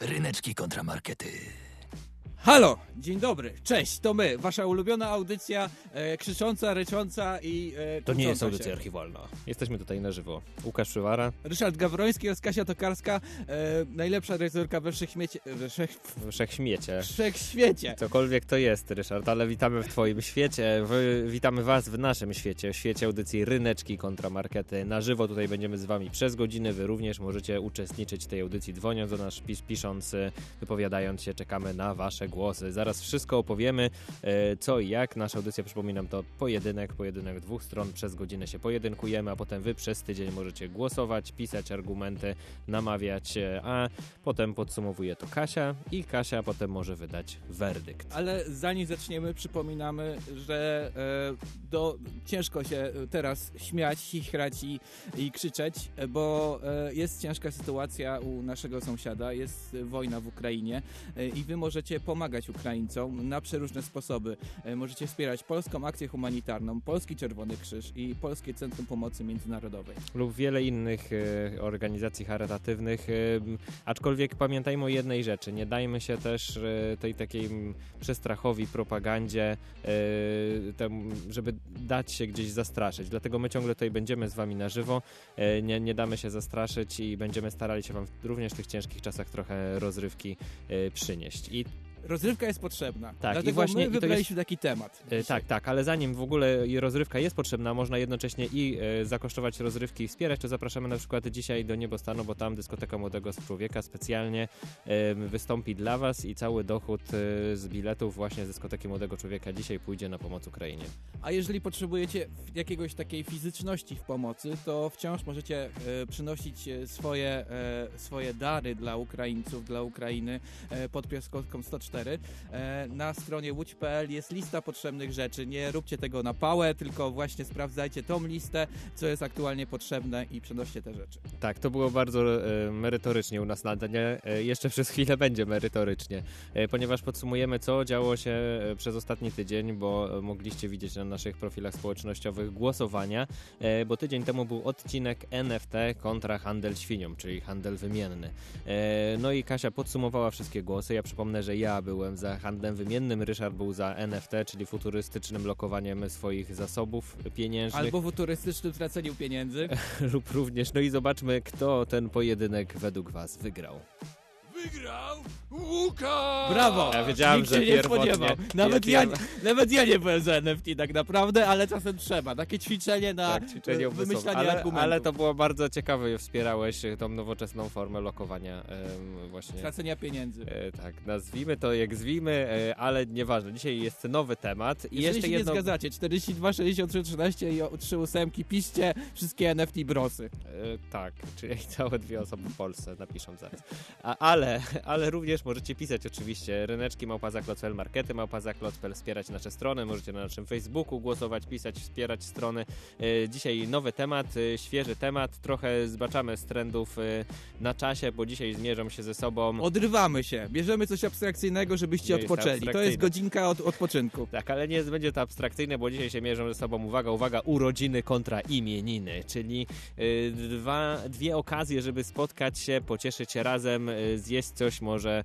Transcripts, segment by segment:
Ryneczki kontramarkety. Halo, dzień dobry, cześć, to my, wasza ulubiona audycja, e, krzycząca, rycząca i e, To nie jest audycja się. archiwalna. Jesteśmy tutaj na żywo. Łukasz Przywara, Ryszard Gawroński oraz Kasia Tokarska, e, najlepsza redaktorka we wszechśmiecie, we wszech, Wszechśmiecie. wszechświecie. Cokolwiek to jest, Ryszard, ale witamy w Twoim świecie. Wy, witamy Was w naszym świecie, w świecie audycji Ryneczki kontramarkety. Na żywo tutaj będziemy z Wami przez godzinę. Wy również możecie uczestniczyć w tej audycji, dzwoniąc do nas, pis, pisząc, wypowiadając się. Czekamy na Wasze głosy. Zaraz wszystko opowiemy, e, co i jak. Nasza audycja, przypominam, to pojedynek, pojedynek dwóch stron. Przez godzinę się pojedynkujemy, a potem Wy przez tydzień możecie głosować, pisać argumenty, namawiać, e, a potem podsumowuje to Kasia i Kasia potem może wydać werdykt. Ale zanim zaczniemy, przypominamy, że e, do, ciężko się teraz śmiać, chichrać i, i krzyczeć, bo jest ciężka sytuacja u naszego sąsiada, jest wojna w Ukrainie i wy możecie pomagać Ukraińcom na przeróżne sposoby. E, możecie wspierać Polską Akcję Humanitarną, Polski Czerwony Krzyż i Polskie Centrum Pomocy Międzynarodowej. lub wiele innych e, organizacji charytatywnych. e, aczkolwiek pamiętajmy o jednej rzeczy, nie dajmy się też tej takiej przestrachowi, propagandzie, żeby dać się gdzieś zastraszyć. Dlatego my ciągle tutaj będziemy z wami na żywo, nie, nie damy się zastraszyć i będziemy starali się wam również w tych ciężkich czasach trochę rozrywki przynieść. I Rozrywka jest potrzebna, Tak, i dlatego właśnie- i my to wybraliśmy taki temat. E, dzisiaj. Tak, tak, ale zanim w ogóle rozrywka jest potrzebna, można jednocześnie i e, zakosztować rozrywki i wspierać, to zapraszamy na przykład dzisiaj do Niebostanu, bo tam dyskoteka Młodego Człowieka specjalnie e, wystąpi dla Was i cały dochód e, z biletów właśnie z dyskoteki Młodego Człowieka dzisiaj pójdzie na pomoc Ukrainie. A jeżeli potrzebujecie jakiegoś takiej fizyczności w pomocy, to wciąż możecie e, przynosić e, swoje, swoje dary dla Ukraińców, dla Ukrainy pod piaskowką 104. E, na stronie łódź.pl jest lista potrzebnych rzeczy. Nie róbcie tego na pałę, tylko właśnie sprawdzajcie tą listę, co jest aktualnie potrzebne i przenoście te rzeczy. Tak, to było bardzo e, merytorycznie u nas na dnie. E, jeszcze przez chwilę będzie merytorycznie, ponieważ podsumujemy, co działo się przez ostatni tydzień, bo mogliście widzieć na naszych profilach społecznościowych głosowania, bo tydzień temu był odcinek NFT kontra handel świnią, czyli handel wymienny. No i Kasia podsumowała wszystkie głosy. Ja przypomnę, że ja byłem za handlem wymiennym, Ryszard był za NFT, czyli futurystycznym lokowaniem swoich zasobów pieniężnych Albo futurystycznym traceniu pieniędzy. lub również. No i zobaczmy, kto ten pojedynek według Was wygrał. Wygrał Łukasz! Brawo! Ja wiedziałem, Nikt że się nie pierwotnie- spodziewał. Nawet ja, nawet ja nie byłem za NFT tak naprawdę, ale czasem trzeba. Takie ćwiczenie na Tak, ćwiczenie e, umysłowe. wymyślanie ale, argumentów. ale to było bardzo ciekawe, wspierałeś e, tą nowoczesną formę lokowania em, właśnie. Tracenia pieniędzy. E, tak, nazwijmy to jak zwijmy, e, ale nieważne. Dzisiaj jest nowy temat. I Jeżeli jeszcze się jedno. nie zgadzacie, 42, 63, 13 i o- 3 ósemki, piszcie wszystkie NFT brosy. E, tak, czyli całe dwie osoby w Polsce napiszą zaraz. A, ale, ale również możecie pisać oczywiście ryneczki małpazaklot.pl, markety małpazaklot.pl, wspierać nasze strony, możecie na naszym Facebooku głosować, pisać, wspierać strony. E, dzisiaj nowy temat, e, świeży temat, trochę zbaczamy z trendów e, na czasie, bo dzisiaj zmierzą się ze sobą... Odrywamy się, bierzemy coś abstrakcyjnego, żebyście Nie odpoczęli. To jest godzinka od odpoczynku. Tak, ale nie będzie to abstrakcyjne, bo dzisiaj się mierzą ze sobą, uwaga, uwaga, urodziny kontra imieniny, czyli dwa, dwie okazje, żeby spotkać się, pocieszyć się razem, zjeść coś, może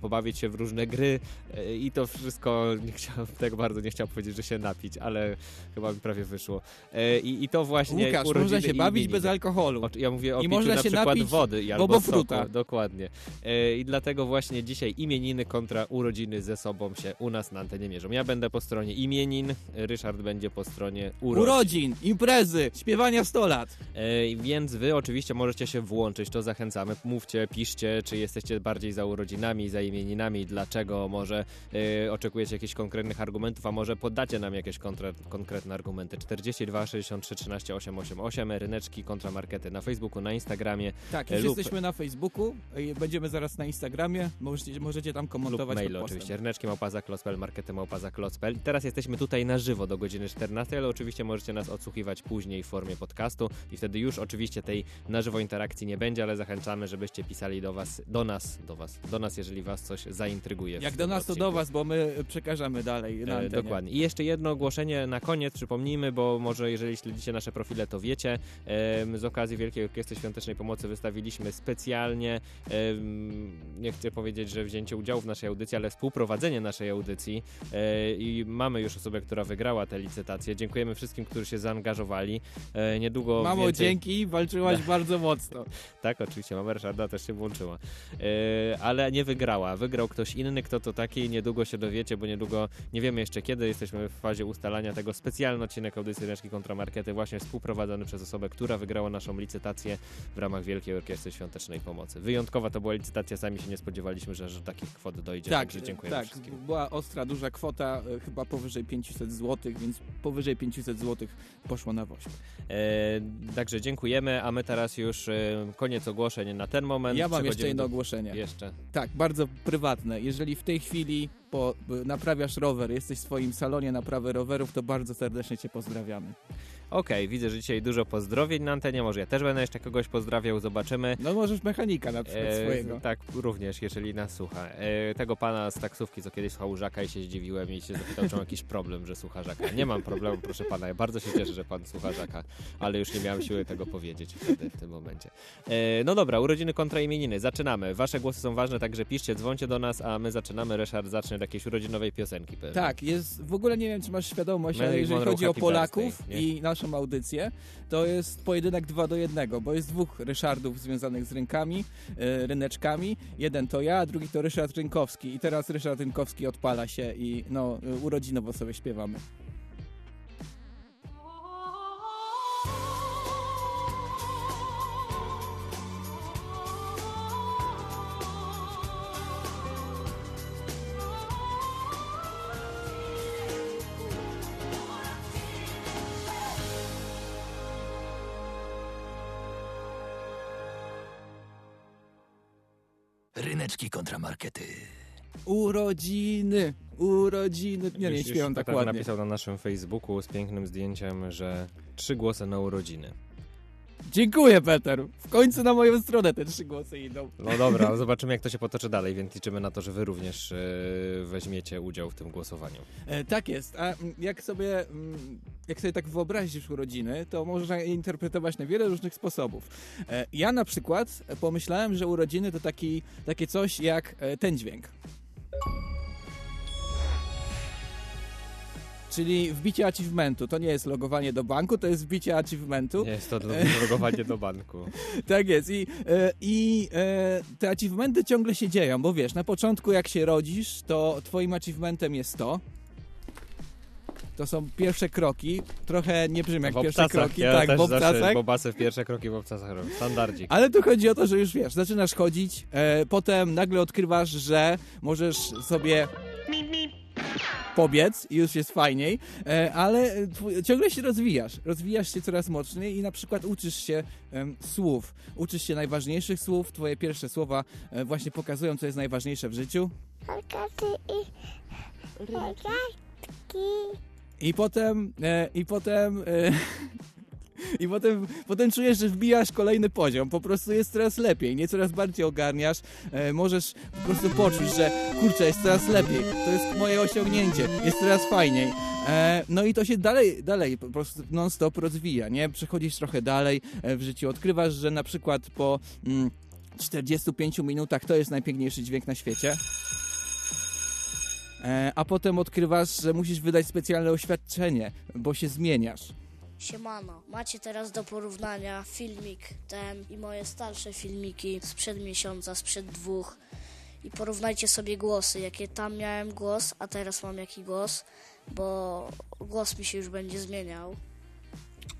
pobawić się w różne gry y, i to wszystko, nie chciałem, tak bardzo nie chciałem powiedzieć, że się napić, ale chyba mi prawie wyszło. Y, I, I to właśnie Łukasz, można się bawić bez alkoholu. Ja mówię o I można na się przykład napić wody i albo bobo soku, fruta. dokładnie. E, I dlatego właśnie dzisiaj imieniny kontra urodziny ze sobą się u nas na antenie mierzą. Ja będę po stronie imienin, Ryszard będzie po stronie urodzin. Urodzin, imprezy, śpiewania 100 lat. E, Więc wy oczywiście możecie się włączyć, to zachęcamy. Mówcie, piszcie, czy jesteście bardziej za urodzinami, za imieninami, dlaczego może e, oczekujecie jakichś konkretnych argumentów, a może podacie nam jakieś kontre, konkretne argumenty. 42 63 13 888, ryneczki kontra markety na Facebooku, na Instagramie Tak, E, już lub- jesteśmy na Facebooku, będziemy zaraz na Instagramie, możecie, możecie tam lub komentować pod postem. oczywiście. Ryneczki małpaza klocpel, markety małpaza klocpel. Teraz jesteśmy tutaj na żywo do godziny 14, ale oczywiście możecie nas odsłuchiwać później w formie podcastu i wtedy już oczywiście tej na żywo interakcji nie będzie, ale zachęcamy, żebyście pisali do was was, do nas, do was, do nas, jeżeli was coś zaintryguje. Jak do nas to odcinku. do was, bo my przekażemy dalej na E, dokładnie. I jeszcze jedno ogłoszenie na koniec, przypomnijmy, bo może jeżeli śledzicie nasze profile, to wiecie. Em, z okazji Wielkiej Orkiestry Świątecznej Pomocy wystawiliśmy specjalnie, em, nie chcę powiedzieć, że wzięcie udziału w naszej audycji, ale współprowadzenie naszej audycji e, i mamy już osobę, która wygrała tę licytację. Dziękujemy wszystkim, którzy się zaangażowali. E, niedługo Mamo, więcej... dzięki, walczyłaś bardzo mocno. Tak, oczywiście, mama Ryszarda też się włączyła. E, ale nie wygrała. Wygrał ktoś inny, kto to taki, niedługo się dowiecie, bo niedługo, nie wiemy jeszcze kiedy, jesteśmy w fazie ustalania tego. Specjalny odcinek audycji Ręczki Kontramarkety, właśnie współprowadzony przez osobę, która wygrała naszą licytację w ramach Wielkiej Orkiestry Świątecznej Pomocy. Wyjątkowa to była licytacja, sami się nie spodziewaliśmy, że, że takich kwot dojdzie, Tak, także dziękujemy tak. wszystkim. Była ostra, duża kwota, e, chyba powyżej 500 zł, więc powyżej 500 zł poszło na woźb. E, także dziękujemy, a my teraz już e, koniec ogłoszeń na ten moment. Ja mam jeszcze jedno do- ogłoszenie. Jeszcze. Tak, bardzo prywatne. Jeżeli w tej chwili po, naprawiasz rower, jesteś w swoim salonie naprawy rowerów, to bardzo serdecznie Cię pozdrawiamy. Okej, widzę, że dzisiaj dużo pozdrowień na antenie, może ja też będę jeszcze kogoś pozdrawiał, zobaczymy. No możesz mechanika na przykład E, swojego. tak, również, jeżeli nas słucha. E, tego pana z taksówki, co kiedyś słuchał Żaka i się zdziwiłem i się zapytał, czy mam jakiś problem, że słucha Żaka. Nie mam problemu, proszę pana, ja bardzo się cieszę, że pan słucha Żaka, ale już nie miałem siły tego powiedzieć wtedy, w tym momencie. E, no dobra, urodziny kontra imieniny, zaczynamy. Wasze głosy są ważne, także piszcie, dzwońcie do nas, a my zaczynamy. Ryszard zacznie od jakiejś urodzinowej piosenki. pewnie. Tak, jest, w ogóle nie wiem, czy masz świadomość, ale Marilyn jeżeli Monroe chodzi o Happy Polaków Birthday, i naszą audycję, to jest pojedynek 2 do 1, bo jest dwóch Ryszardów związanych z rynkami, e, ryneczkami. Jeden to ja, a drugi to Ryszard Rynkowski. I teraz Ryszard Rynkowski odpala się i no, urodzinowo sobie śpiewamy. Ryneczki kontramarkety. Urodziny, urodziny. Nie, nie śpiewam tak Peter ładnie. napisał na naszym Facebooku z pięknym zdjęciem, że trzy głosy na urodziny. Dziękuję, Peter. W końcu na moją stronę te trzy głosy idą. No dobra, ale zobaczymy jak to się potoczy dalej, więc liczymy na to, że wy również e, weźmiecie udział w tym głosowaniu. E, tak jest. A mm, jak sobie, mm, jak sobie tak wyobrazisz urodziny, to można je interpretować na wiele różnych sposobów. E, ja na przykład pomyślałem, że urodziny to taki, takie coś jak e, ten dźwięk. Czyli wbicie achievementu. To nie jest logowanie do banku, to jest wbicie achievementu. Nie jest to logowanie do banku. Tak jest. I, e, i e, te achievementy ciągle się dzieją, bo wiesz, na początku jak się rodzisz, to twoim achievementem jest to. To są pierwsze kroki. Trochę nie brzmi jak pierwsze kroki. Ja tak, też zawsze bobasy w pierwsze kroki w obcasach robię. Standardzik. Ale tu chodzi o to, że już wiesz, zaczynasz chodzić, e, potem nagle odkrywasz, że możesz sobie pobiec i już jest fajniej, e, ale ciągle się rozwijasz. Rozwijasz się coraz mocniej i na przykład uczysz się słów. Uczysz się najważniejszych słów. Twoje pierwsze słowa e, właśnie pokazują, co jest najważniejsze w życiu. Rogatki i rogatki. I potem, e, i potem, i potem, potem czujesz, że wbijasz kolejny poziom. Po prostu jest coraz lepiej, nie coraz bardziej ogarniasz. E, możesz po prostu poczuć, że kurczę, jest coraz lepiej. To jest moje osiągnięcie, jest coraz fajniej. E, no i to się dalej, dalej po prostu non-stop rozwija, nie? Przechodzisz trochę dalej e, w życiu, odkrywasz, że na przykład po mm, 45 minutach to jest najpiękniejszy dźwięk na świecie. E, a potem odkrywasz, że musisz wydać specjalne oświadczenie, bo się zmieniasz. Siemano, macie teraz do porównania filmik ten i moje starsze filmiki sprzed miesiąca, sprzed dwóch i porównajcie sobie głosy, jakie tam miałem głos, a teraz mam jaki głos, bo głos mi się już będzie zmieniał.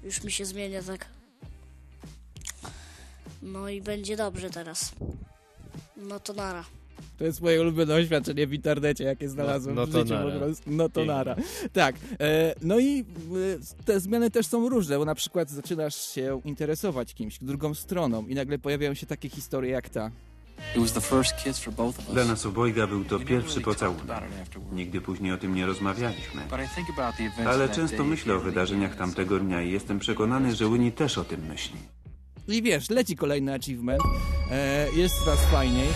Już mi się zmienia tak. No i będzie dobrze teraz. No to nara. To jest moje ulubione oświadczenie w internecie, jakie znalazłem no w to życiu nara. po prostu. No to nara. Tak. E, no i e, te zmiany też są różne, bo na przykład zaczynasz się interesować kimś, drugą stroną i nagle pojawiają się takie historie jak ta. Dla nas obojga był to pierwszy pocałunek. Nigdy później o tym nie rozmawialiśmy. Ale często myślę o wydarzeniach tamtego dnia i jestem przekonany, że Winnie też o tym myśli. I wiesz, leci kolejny achievement, e, jest coraz fajniej.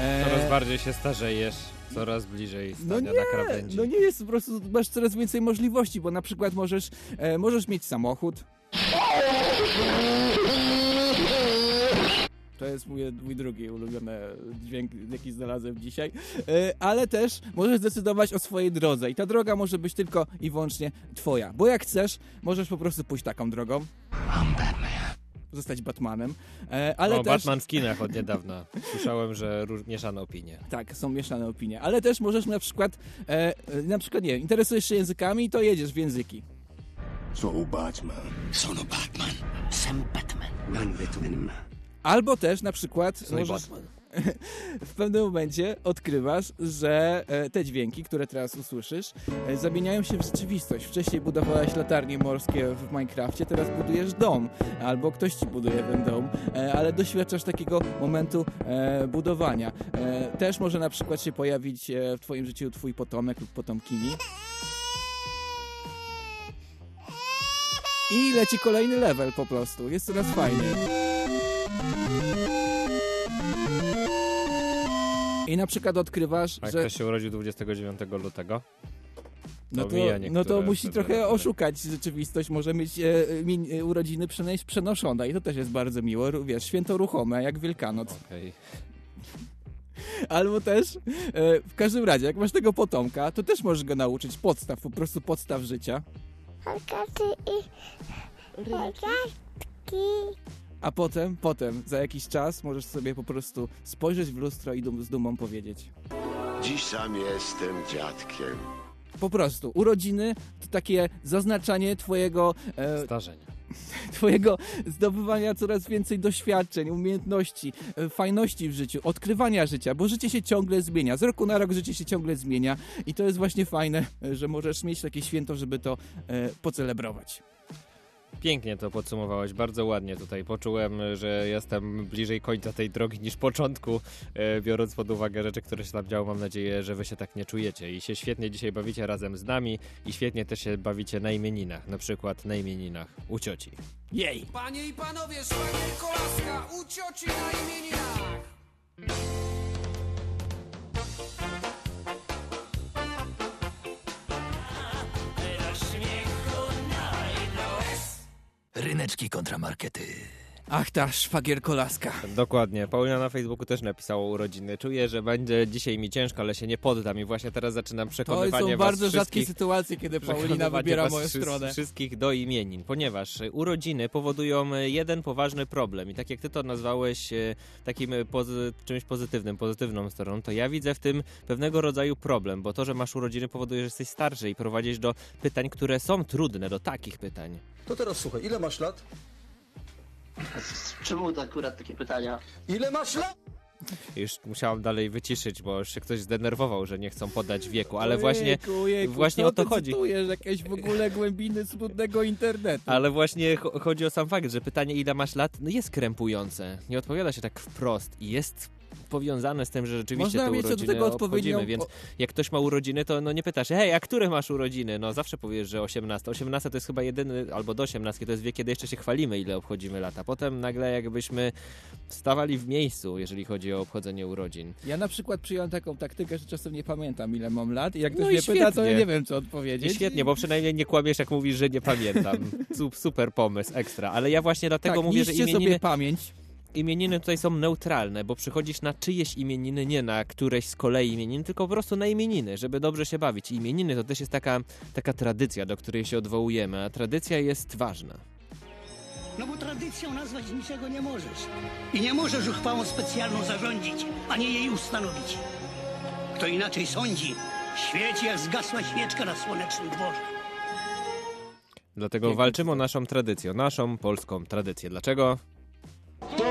E, Coraz bardziej się starzejesz, coraz bliżej no stania nie, na krawędzi. no nie jest po prostu, masz coraz więcej możliwości, bo na przykład możesz, e, możesz mieć samochód. To jest mój, mój drugi ulubiony dźwięk, jaki znalazłem dzisiaj. E, ale też możesz zdecydować o swojej drodze i ta droga może być tylko i wyłącznie twoja. Bo jak chcesz, możesz po prostu pójść taką drogą. Zostać Batmanem. E, ale o, też... Batman w kinach od niedawna. Słyszałem, że róż, mieszane opinie. Tak, są mieszane opinie. Ale też możesz na przykład, e, na przykład nie, interesujesz się językami, to jedziesz w języki. Sono Batman. Sono Batman. Sam Batman. Batman. Albo też na przykład możesz, Batman. w pewnym momencie odkrywasz, że e, te dźwięki, które teraz usłyszysz, e, zamieniają się w rzeczywistość. Wcześniej budowałeś latarnie morskie w Minecrafcie, teraz budujesz dom, albo ktoś ci buduje ten dom, e, ale doświadczasz takiego momentu budowania. Też może na przykład się pojawić w twoim życiu twój potomek lub potomkini. I leci kolejny level po prostu. Jest coraz fajniej. I na przykład odkrywasz, A jak że ktoś się urodził 29 lutego? no to, no to musi wtedy trochę oszukać rzeczywistość, może mieć e, mi, e, urodziny przenoszone i to też jest bardzo miło, wiesz, święto ruchome, jak Wielkanoc. Okej. Albo też, e, w każdym razie, jak masz tego potomka, to też możesz go nauczyć podstaw, po prostu podstaw życia. A potem, potem, za jakiś czas możesz sobie po prostu spojrzeć w lustro i dum, z dumą powiedzieć. Dziś sam jestem dziadkiem. Po prostu, urodziny to takie zaznaczanie twojego, e, Starzenia. twojego zdobywania coraz więcej doświadczeń, umiejętności, e, fajności w życiu, odkrywania życia, bo życie się ciągle zmienia. Z roku na rok życie się ciągle zmienia i to jest właśnie fajne, e, że możesz mieć takie święto, żeby to e, pocelebrować. Pięknie to podsumowałeś, bardzo ładnie tutaj. Poczułem, że jestem bliżej końca tej drogi niż początku, e, biorąc pod uwagę rzeczy, które się tam działy. Mam nadzieję, że wy się tak nie czujecie i się świetnie dzisiaj bawicie razem z nami i świetnie też się bawicie na imieninach, na przykład na imieninach u cioci. Jej! Panie i panowie, szwagier Kolaska u cioci na imieninach. Ryneczki kontramarkety. Ach ta szwagierko laska. Dokładnie. Paulina na Facebooku też napisała urodziny. Czuję, że będzie dzisiaj mi ciężko, ale się nie poddam i właśnie teraz zaczynam To przekonywanie są was bardzo rzadkie sytuacje, kiedy Paulina wybiera moją stronę. Wszystkich do imienin, ponieważ urodziny powodują jeden poważny problem i tak jak ty to nazwałeś e, takim e, pozy- czymś pozytywnym, pozytywną stroną, to ja widzę w tym pewnego rodzaju problem, bo to, że masz urodziny powoduje, że jesteś starszy i prowadzisz do pytań, które są trudne, do takich pytań. To teraz słuchaj, ile masz lat? Czemu to akurat takie pytania? Ile masz lat? Już musiałam dalej wyciszyć, bo już się ktoś zdenerwował, że nie chcą podać wieku, ale Ojejku, właśnie ojejku, właśnie o to chodzi. cytujesz? jakieś w ogóle głębiny smutnego internetu. Ale właśnie cho- chodzi o sam fakt, że pytanie ile masz lat no jest krępujące. Nie odpowiada się tak wprost i jest powiązane z tym, że rzeczywiście Można te mieć urodziny tego odpowiednią... więc jak ktoś ma urodziny, to no nie pytasz hej, a które masz urodziny? No zawsze powiesz, że 18. 18 to jest chyba jedyny, albo do 18 to jest wiek, kiedy jeszcze się chwalimy, ile obchodzimy lata. Potem nagle jakbyśmy stawali w miejscu, jeżeli chodzi o obchodzenie urodzin. Ja na przykład przyjąłem taką taktykę, że czasem nie pamiętam ile mam lat i jak ktoś No i mnie pyta, to ja świetnie. nie wiem co I odpowiedzieć. świetnie, bo przynajmniej nie kłamiesz, jak mówisz, że nie pamiętam. Sup- Super pomysł, ekstra. Ale ja właśnie dlatego tak, mówię, że imieniny... sobie pamięć. Imieniny tutaj są neutralne, bo przychodzisz na czyjeś imieniny, nie na któreś z kolei imienin, tylko po prostu na imieniny, żeby dobrze się bawić. I imieniny to też jest taka, taka tradycja, do której się odwołujemy, a tradycja jest ważna. No bo tradycją nazwać niczego nie możesz. I nie możesz uchwałą specjalną zarządzić, ani jej ustanowić. Kto inaczej sądzi, świeci jak zgasła świeczka na słonecznym dworze. Dlatego walczymy o naszą tradycję, o naszą polską tradycję. Dlaczego? To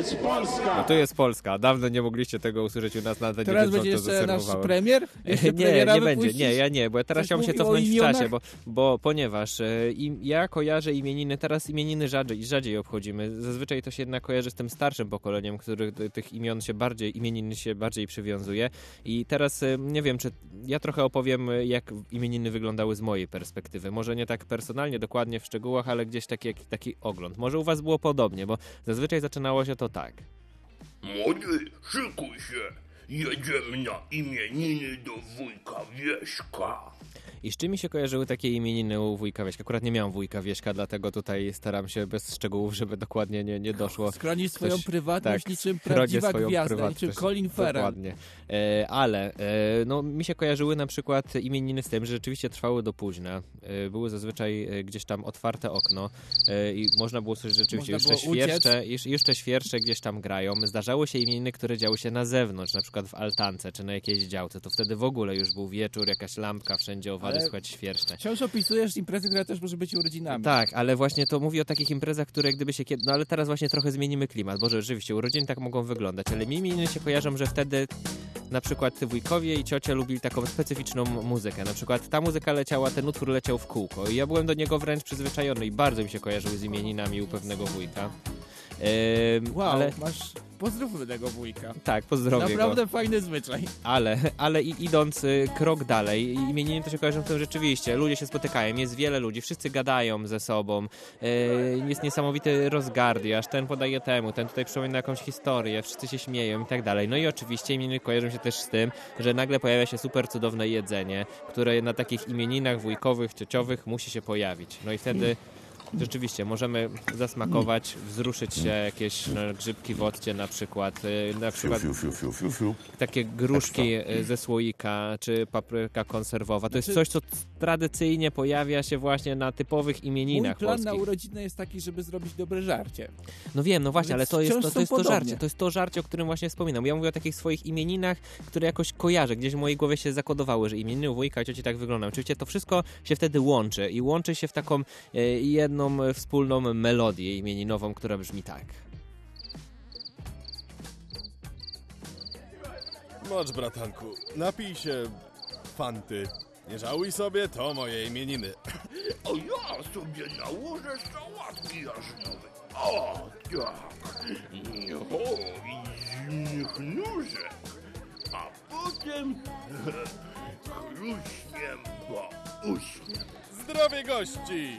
jest jest Polska! No tu jest Polska. Dawno nie mogliście tego usłyszeć u nas na antenie, Teraz będzie jeszcze nasz premier? Jeszcze nie, nie będzie. Nie, ja nie, bo ja teraz chciałbym się cofnąć w czasie, bo, bo ponieważ e, im, ja kojarzę imieniny, teraz imieniny rzadziej, rzadziej obchodzimy. Zazwyczaj to się jednak kojarzy z tym starszym pokoleniem, który do tych imion się bardziej, imieniny się bardziej przywiązuje. I teraz e, nie wiem, czy ja trochę opowiem, e, jak imieniny wyglądały z mojej perspektywy. Może nie tak personalnie, dokładnie w szczegółach, ale gdzieś taki, taki ogląd. Może u was było podobnie, bo zazwyczaj zaczynało się to tak. Młody, szykuj się! Jedziemy na imieniny do wujka Wieśka. I z czym mi się kojarzyły takie imieniny u wujka Wieśka? Akurat nie miałem wujka Wieśka, dlatego tutaj staram się bez szczegółów, żeby dokładnie nie, nie doszło. Schronisz swoją Ktoś- prywatność tak, niczym prawdziwa swoją gwiazda, niczym Colin Farrell. Dokładnie. E, ale e, no, mi się kojarzyły na przykład imieniny z tym, że rzeczywiście trwały do późna. E, były zazwyczaj e, gdzieś tam otwarte okno e, i można było coś rzeczywiście Można jeszcze świerszcze, już- jeszcze świerszcze gdzieś tam grają. Zdarzały się imieniny, które działy się na zewnątrz, na przykład w altance czy na jakiejś działce. To wtedy w ogóle już był wieczór, jakaś lampka, wszędzie owady, Ale- słychać świerszcze. Wciąż opisujesz imprezę, która też może być urodzinami. Tak, ale właśnie to mówi o takich imprezach, które gdyby się kiedy... No ale teraz właśnie trochę zmienimy klimat, bo rzeczywiście urodziny tak mogą wyglądać, ale mi imieniny się kojarzą, że wtedy na przykład wujkowie i ciocia lubili taką specyficzną muzykę. Na przykład ta muzyka leciała, ten utwór leciał w kółko i ja byłem do niego wręcz przyzwyczajony i bardzo mi się kojarzył z imieninami u pewnego wujka. Ehm, Wow, ale masz... Pozdrówmy tego wujka. tak, pozdrowię go. Naprawdę fajny zwyczaj. Ale, ale i idąc y, krok dalej, imieniny to się kojarzą z tym rzeczywiście. Ludzie się spotykają, jest wiele ludzi, wszyscy gadają ze sobą. y, jest niesamowity rozgardiaż, ten podaje temu, ten tutaj przypomina jakąś historię, wszyscy się śmieją i tak dalej. No i oczywiście imieniny kojarzą się też z tym, że nagle pojawia się super cudowne jedzenie, które na takich imieninach wujkowych, ciociowych musi się pojawić. No i wtedy Rzeczywiście, możemy zasmakować, wzruszyć się, jakieś no, grzybki w odcie na przykład, y, na przykład Fiu, fiu, fiu, fiu, fiu. takie gruszki y, ze słoika, czy papryka konserwowa. To jest Znaczy- coś, co tradycyjnie pojawia się właśnie na typowych Mój imieninach plan na polskich. urodziny jest taki, żeby zrobić dobre żarcie. No wiem, no właśnie, ale to jest to, to, jest to żarcie, to jest to żarcie, o którym właśnie wspominam. Ja mówię o takich swoich imieninach, które jakoś kojarzę, gdzieś w mojej głowie się zakodowały, że imieniny u wujka, cioci tak wyglądają. Oczywiście to wszystko się wtedy łączy i łączy się w taką e, jedną e, wspólną melodię imieninową, która brzmi tak. Mocz, bratanku, napij się fanty. Nie żałuj sobie, to moje imieniny. A ja sobie nałożę sałatki jarznowej. O, tak. O, i zimnych nóżek. A potem chruśniem po uśnie. Zdrowie gości!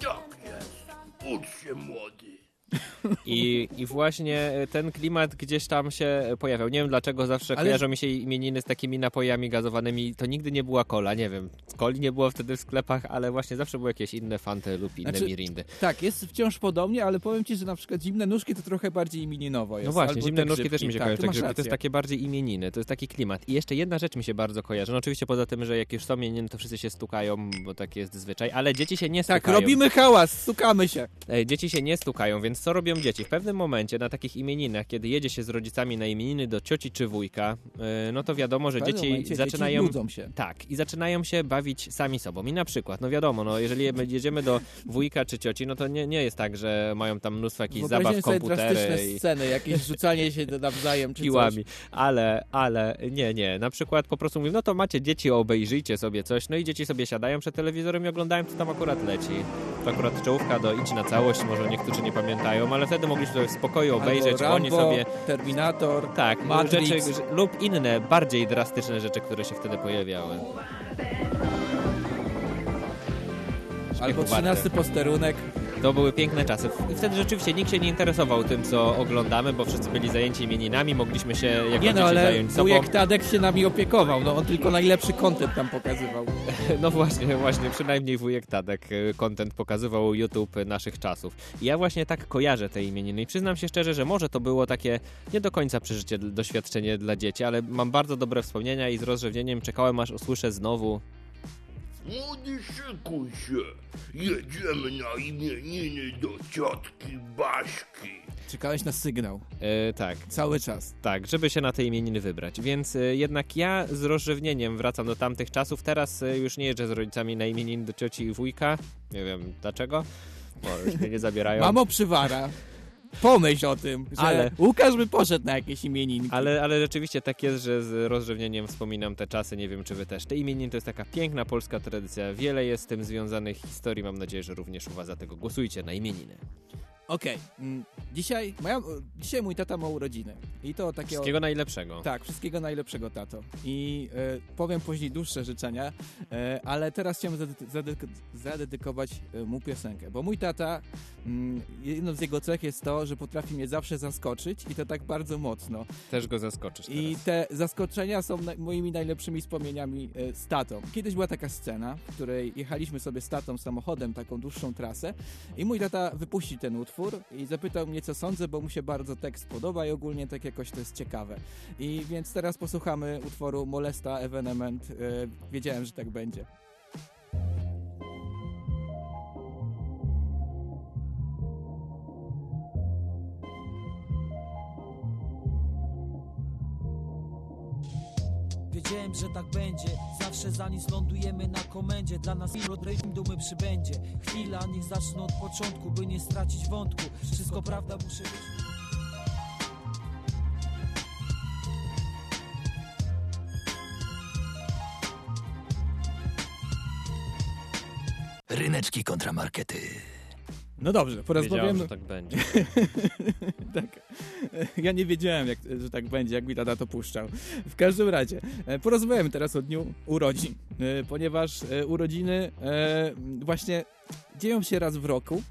Tak jest. Ucz się, młody. I, I właśnie ten klimat gdzieś tam się pojawiał. Nie wiem dlaczego zawsze Ale- kojarzą mi się imieniny z takimi napojami gazowanymi. To nigdy nie była kola, nie wiem. Coli nie było wtedy w sklepach, ale właśnie zawsze były jakieś inne fanty lub inne Znaczy, mirindy. Tak, jest wciąż podobnie, ale powiem ci, że na przykład zimne nóżki to trochę bardziej imieninowo jest. No właśnie, albo zimne te nóżki grzybki. też mi się tak, kojarzą. Tak, grzybki to jest takie bardziej imieniny, to jest taki klimat. I jeszcze jedna rzecz mi się bardzo kojarzy. No oczywiście poza tym, że jak już są imieniny, to wszyscy się stukają, bo taki jest zwyczaj, ale dzieci się nie Tak, stukają. robimy hałas, stukamy się. E, Dzieci się nie stukają, więc co robią dzieci? W pewnym momencie na takich imieninach, kiedy jedzie się z rodzicami na imieniny do cioci czy wujka, e, no to wiadomo, że dzieci zaczynają... Dzieci się. Tak, i zaczynają się bawić sami sobą. I na przykład, no wiadomo, no jeżeli jedziemy do wujka czy cioci, no to nie, nie jest tak, że mają tam mnóstwo jakichś zabaw, komputery drastyczne i sceny, jakieś rzucanie się nawzajem czy piłami. coś. Ale, ale, nie, nie. Na przykład po prostu mówię, no to macie dzieci, obejrzyjcie sobie coś. No i dzieci sobie siadają przed telewizorem i oglądają, co tam akurat leci. To akurat czołówka do Idź na całość, może niektórzy nie pamiętają, ale wtedy mogliśmy sobie w spokoju obejrzeć. Albo Oni Rambo, sobie Terminator, tak, Matrix. rzeczy lub inne, bardziej drastyczne rzeczy, które się wtedy pojawiały. albo. 13 posterunek. To były piękne czasy. Wtedy rzeczywiście nikt się nie interesował tym, co oglądamy, bo wszyscy byli zajęci imieninami, mogliśmy się jako Nie no, ale zająć sobą. wujek Tadek się nami opiekował, no on tylko najlepszy content tam pokazywał. No właśnie, właśnie, przynajmniej wujek Tadek y, content pokazywał YouTube naszych czasów. I ja właśnie tak kojarzę te imieniny i przyznam się szczerze, że może to było takie nie do końca przeżycie, doświadczenie dla dzieci, ale mam bardzo dobre wspomnienia i z rozrzewnieniem czekałem aż usłyszę znowu Młody, szykuj się. Jedziemy na imieniny do ciotki Baśki. Czekałeś na sygnał. e, tak, Cały czas. tak, żeby się na te imieniny wybrać. Więc e, jednak ja z rozrzewnieniem wracam do tamtych czasów. Teraz e, już nie jeżdżę z rodzicami na imieniny do cioci i wujka. Nie wiem dlaczego, bo już mnie nie zabierają. Mamo przywara. Pomyśl o tym, że Ale- Łukasz by poszedł na jakieś imieninki. Ale, ale rzeczywiście tak jest, że z rozrzewnieniem wspominam te czasy, nie wiem czy wy też. Te imieniny to jest taka piękna polska tradycja, wiele jest z tym związanych historii, mam nadzieję, że również u was za tego głosujcie na imieniny. Okej, mm, dzisiaj, moja, dzisiaj mój tata ma urodziny. I to takie... Wszystkiego najlepszego. Tak, wszystkiego najlepszego, tato. I e, powiem później dłuższe życzenia, e, ale teraz chciałem zade- zadedyk- zadedykować e, mu piosenkę, bo mój tata, jedną z jego cech jest to, że potrafi mnie zawsze zaskoczyć i to tak bardzo mocno. Też go zaskoczysz teraz. I te zaskoczenia są moimi najlepszymi wspomnieniami e, z tatą. Kiedyś była taka scena, w której jechaliśmy sobie z tatą samochodem taką dłuższą trasę i mój tata wypuścił ten utwór i zapytał mnie, co sądzę, bo mu się bardzo tekst podoba i ogólnie tak jakoś to jest ciekawe. I więc teraz posłuchamy utworu Molesta Evenement. E, wiedziałem, że tak będzie. Że tak będzie. Zawsze za nic lądujemy na komendzie. Dla nas rodrejm dumy przybędzie. Chwila, niech zacznę od początku By nie stracić wątku. Wszystko prawda muszę być Ryneczki kontramarkety. No dobrze, porozmawiamy. Że tak będzie. tak. Ja nie wiedziałem, jak, że tak będzie, jak mi tata to puszczał. W każdym razie, e, porozmawiamy teraz o dniu urodzin, e, ponieważ e, urodziny właśnie dzieją się raz w roku.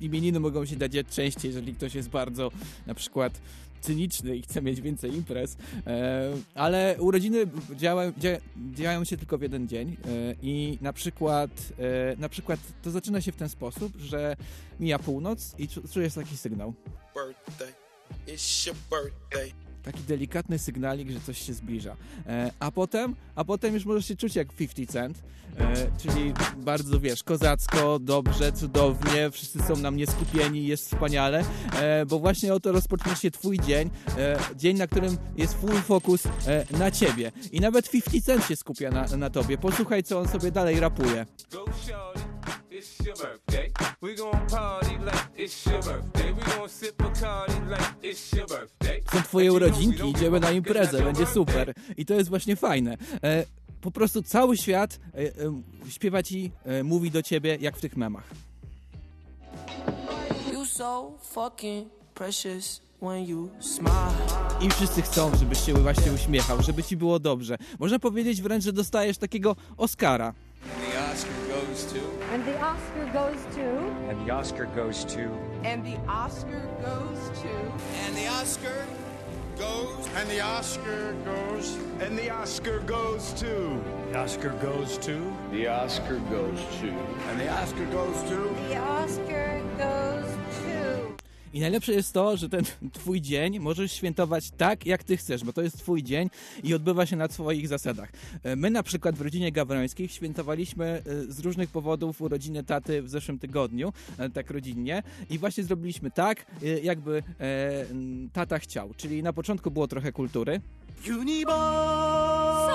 Imieniny mogą się dać częściej, jeżeli ktoś jest bardzo na przykład cyniczny i chce mieć więcej imprez, e, ale urodziny działa, dzia, działają się tylko w jeden dzień e, i na przykład, e, na przykład to zaczyna się w ten sposób, że mija północ i czu- czujesz taki sygnał. birthday. It's your birthday. Taki delikatny sygnalik, że coś się zbliża. E, a potem, a potem już możesz się czuć jak 50 Cent, e, czyli bardzo, wiesz, kozacko, dobrze, cudownie, wszyscy są na mnie skupieni, jest wspaniale, e, bo właśnie oto rozpoczyna się twój dzień, e, dzień, na którym jest full focus e, na ciebie. I nawet 50 Cent się skupia na, na tobie. Posłuchaj, co on sobie dalej rapuje. Go it's your birthday. We gon' party like it's your birthday. We gon' sip Bacardi like it's your birthday. są twoje urodzinki, idziemy na imprezę, będzie super. I to jest właśnie fajne. E, po prostu cały świat e, e, śpiewa ci, e, mówi do ciebie, jak w tych memach. You so fucking precious when you smile. I wszyscy chcą, żebyś się właśnie uśmiechał, żeby ci było dobrze. Można powiedzieć wręcz, że dostajesz takiego Oscara. The Oscar goes to. And the Oscar goes to. And the Oscar goes to. And the Oscar goes to. And the Oscar goes. And the Oscar goes. And the Oscar goes to. The Oscar goes to. The Oscar goes to. And the Oscar goes to. The Oscar goes to. I najlepsze jest to, że ten twój dzień możesz świętować tak, jak ty chcesz, bo to jest twój dzień i odbywa się na swoich zasadach. E, My na przykład w rodzinie Gawrońskich świętowaliśmy e, z różnych powodów urodziny taty w zeszłym tygodniu, e, tak rodzinnie i właśnie zrobiliśmy tak, jakby tata chciał. Czyli na początku było trochę kultury, Nie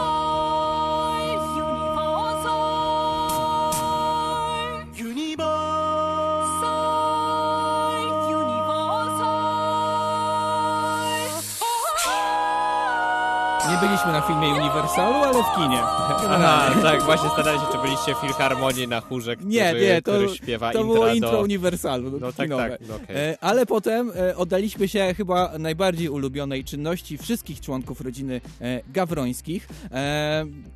filmie Uniwersalu, ale w kinie. Aha, tak, właśnie starałem się, czy byliście w Filharmonii na chórze, który, Nie, nie, to, który śpiewa to było intro do... Uniwersalu. No tak, kinowe. tak, no okej. E, Ale potem e, oddaliśmy się chyba najbardziej ulubionej czynności wszystkich członków rodziny e, Gawrońskich.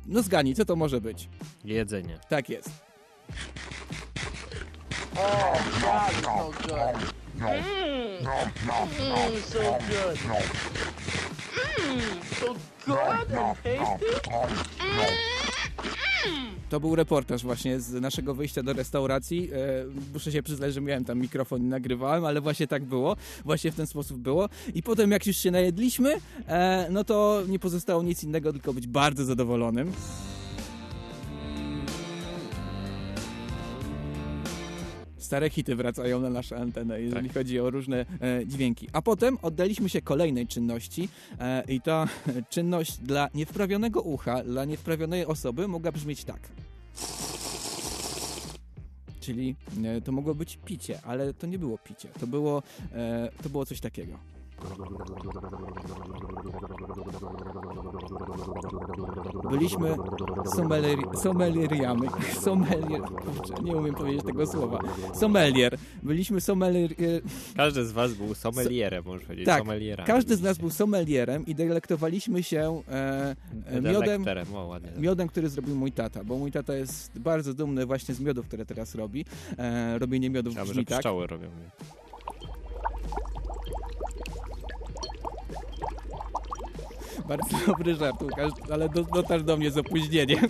No zgadnij, co to może być? Jedzenie. Tak jest. Oh, God, so good. Mmm. Mmm, so good. So good and tasty. To był reportaż właśnie z naszego wyjścia do restauracji. E, muszę się przyznać, że miałem tam mikrofon i nagrywałem, ale właśnie tak było. Właśnie w ten sposób było. I potem jak już się najedliśmy, e, no to nie pozostało nic innego, tylko być bardzo zadowolonym. Stare hity wracają na naszą antenę, jeżeli chodzi o różne e, dźwięki. A potem oddaliśmy się kolejnej czynności e, i ta czynność dla niewprawionego ucha, dla niewprawionej osoby mogła brzmieć tak. czyli e, to mogło być picie, ale to nie było picie, to było, e, to było coś takiego. Byliśmy sommelier, sommelieriami. Sommelier, kurczę, nie umiem powiedzieć tego słowa. Sommelier. Byliśmy sommelier... Każdy z was był sommelierem, możesz powiedzieć. Tak, sommelierami każdy z nas był sommelierem i delektowaliśmy się e, e, miodem, o, miodem, który zrobił mój tata, bo mój tata jest bardzo dumny właśnie z miodów, które teraz robi. E, robienie miodów Chciałbym, brzmi tak. pszczoły robią. Bardzo dobry żart, Łukasz, ale do, dotarł do mnie z opóźnieniem.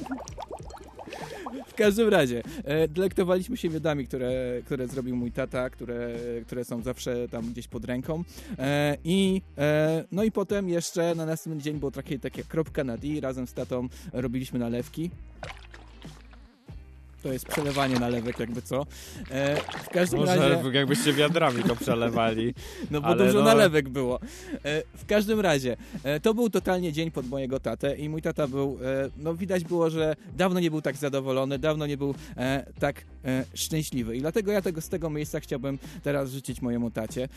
W każdym razie, e, delektowaliśmy się miodami, które, które zrobił mój tata, które, które są zawsze tam gdzieś pod ręką. E, I, e, no i potem jeszcze na następny dzień było takie, takie kropka na D, razem z tatą robiliśmy nalewki. To jest przelewanie nalewek, jakby co. E, w każdym Może razie... jakbyście wiadrami to przelewali. No bo dużo no, nalewek było. E, w każdym razie, e, to był totalnie dzień pod mojego tatę i mój tata był, e, no widać było, że dawno nie był tak zadowolony, dawno nie był e, tak e, szczęśliwy i dlatego ja tego z tego miejsca chciałbym teraz życzyć mojemu tacie,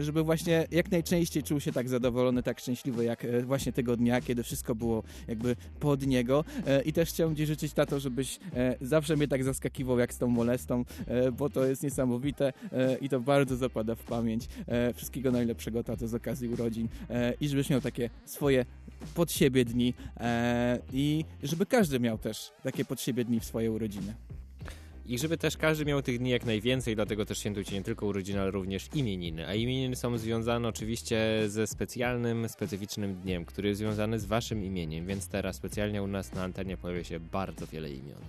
żeby właśnie jak najczęściej czuł się tak zadowolony, tak szczęśliwy jak właśnie tego dnia, kiedy wszystko było jakby pod niego i też chciałbym Ci życzyć, tato, żebyś zawsze mnie tak zaskakiwał jak z tą molestą, e, bo to jest niesamowite e, i to bardzo zapada w pamięć. E, Wszystkiego najlepszego, tato, z okazji urodzin i żebyś miał takie swoje pod siebie dni i żeby każdy miał też takie pod siebie dni w swoje urodziny. I żeby też każdy miał tych dni jak najwięcej, dlatego też świętujcie nie tylko urodziny, ale również imieniny. A imieniny są związane oczywiście ze specjalnym, specyficznym dniem, który jest związany z waszym imieniem, więc teraz specjalnie u nas na antenie pojawia się bardzo wiele imion.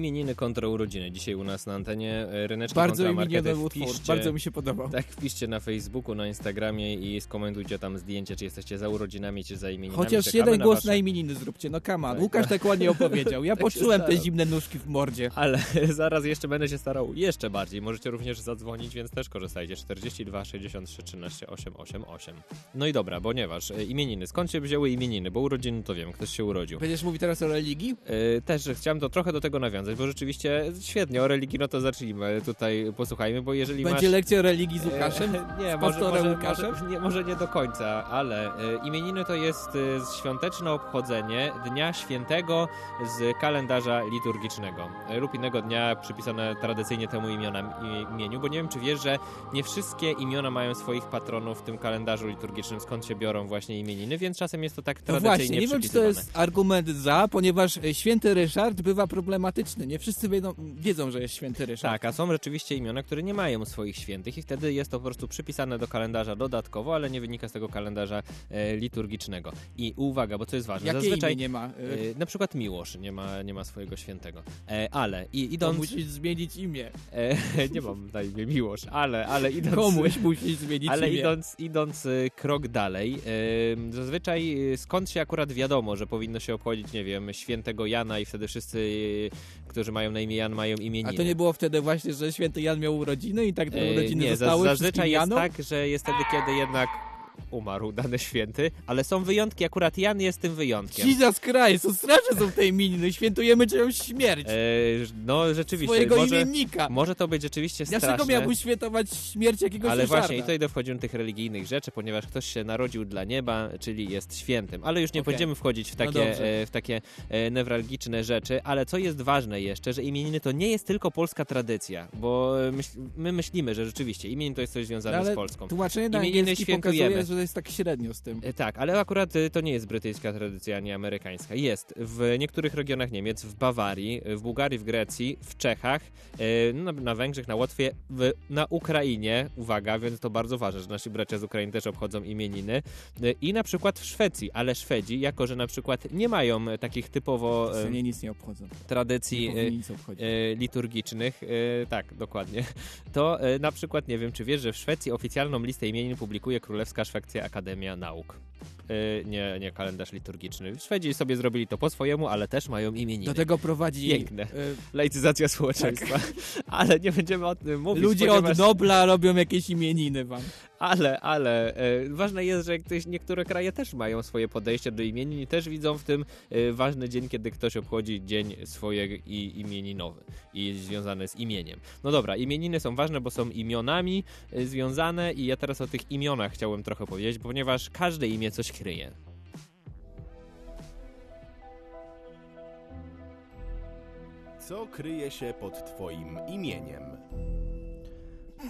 Imieniny kontra urodziny. Dzisiaj u nas na antenie e, Ryneczki Bardzo kontra markety. utwór, bardzo mi się podobał. Tak, wpiszcie na Facebooku, na Instagramie i skomentujcie tam zdjęcie, czy jesteście za urodzinami, czy za imieninami. Chociaż Czekamy jeden na głos wasze. na imieniny zróbcie, no on. Tak. Łukasz tak ładnie opowiedział. Ja Tak poczułem te zimne nóżki w mordzie. Ale zaraz jeszcze będę się starał jeszcze bardziej. Możecie również zadzwonić, więc też korzystajcie. 42 63 13 888. No i dobra, ponieważ e, imieniny. Skąd się wzięły imieniny? Bo urodziny to wiem, ktoś się urodził. Będziesz mówić teraz o religii? E, Też że chciałem to trochę do tego nawiązać, bo rzeczywiście świetnie, o religii no to zacznijmy tutaj, posłuchajmy, bo jeżeli Będzie masz... lekcja o religii z Łukaszem? E, Nie, z może, może, Łukaszem? może, nie, może nie do końca, ale e, imieniny to jest e, świąteczne obchodzenie Dnia Świętego z kalendarza liturgicznego lub innego dnia przypisane tradycyjnie temu imiona, imieniu, bo nie wiem, czy wiesz, że nie wszystkie imiona mają swoich patronów w tym kalendarzu liturgicznym, skąd się biorą właśnie imieniny, więc czasem jest to tak No tradycyjnie właśnie, nie wiem, czy to jest argument za, ponieważ święty Ryszard bywa problematyczny. Nie wszyscy wiedzą, wiedzą że jest święty Ryszard. Tak, a są rzeczywiście imiona, które nie mają swoich świętych i wtedy jest to po prostu przypisane do kalendarza dodatkowo, ale nie wynika z tego kalendarza e, liturgicznego. I uwaga, bo co jest ważne, Jakie zazwyczaj nie ma? E, na przykład Miłosz nie ma, nie ma swojego świętego. E, ale i To idąc... musisz zmienić imię. E, nie mam na imię Miłosz, ale, ale idąc... Komuś musisz zmienić Ale imię. idąc, idąc e, krok dalej, e, zazwyczaj skąd się akurat wiadomo, że powinno się obchodzić, nie wiem, świętego Jana i wtedy wszyscy, którzy mają na imię Jan, mają imieniny. A to nie było wtedy właśnie, że święty Jan miał urodziny i tak te E, urodziny nie, zostały wszystkim zazwyczaj jest Janom? tak, że jest wtedy, kiedy jednak umarł dany święty, ale są wyjątki, akurat Jan jest tym wyjątkiem. Jesus Christ, to straszne są te imieniny, świętujemy czyjąś śmierć. E, no rzeczywiście. Swojego może, imiennika. Może to być rzeczywiście straszne. Dlaczego miałbyś świętować śmierć jakiegoś Ale właśnie, i tutaj dochodzimy do tych religijnych rzeczy, ponieważ ktoś się narodził dla nieba, czyli jest świętym. Ale już nie Okej. będziemy wchodzić w No takie, e, w takie e, newralgiczne rzeczy, ale co jest ważne jeszcze, że imieniny to nie jest tylko polska tradycja, bo myśl, my myślimy, że rzeczywiście imienin to jest coś związane No z Polską. Tłumaczenie na Imieniny świętujemy. Pokazuje, jest tak średnio z tym. E, Tak, ale akurat y, to nie jest brytyjska tradycja, ani amerykańska. Jest w niektórych regionach Niemiec, w Bawarii, y, w Bułgarii, w Grecji, w Czechach, y, na, na Węgrzech, na Łotwie, w, na Ukrainie, uwaga, więc to bardzo ważne, że nasi bracia z Ukrainy też obchodzą imieniny i na przykład w Szwecji, ale Szwedzi, jako że na przykład nie mają e, takich typowo e, Nie, nic nie obchodzą. tradycji Nie e, e, liturgicznych, e, tak, dokładnie, to e, na przykład, nie wiem, czy wiesz, że w Szwecji oficjalną listę imienin publikuje Królewska Szwedzka Akademia Nauk. E, Nie, nie kalendarz liturgiczny. Szwedzi sobie zrobili to po swojemu, ale też mają imieniny. Do tego prowadzi Piękne. y, Laicyzacja społeczeństwa. Ale nie będziemy o tym mówić. ludzie ponieważ... od Nobla robią jakieś imieniny wam. Ale, ale e, ważne jest, że ktoś, niektóre kraje też mają swoje podejście do imienin i też widzą w tym ważny dzień, kiedy ktoś obchodzi dzień swojego i imieninowy i jest związany z imieniem. No dobra, imieniny są ważne, bo są imionami związane i ja teraz o tych imionach chciałem trochę powiedzieć, ponieważ każde imię coś kryje. Co kryje się pod twoim imieniem?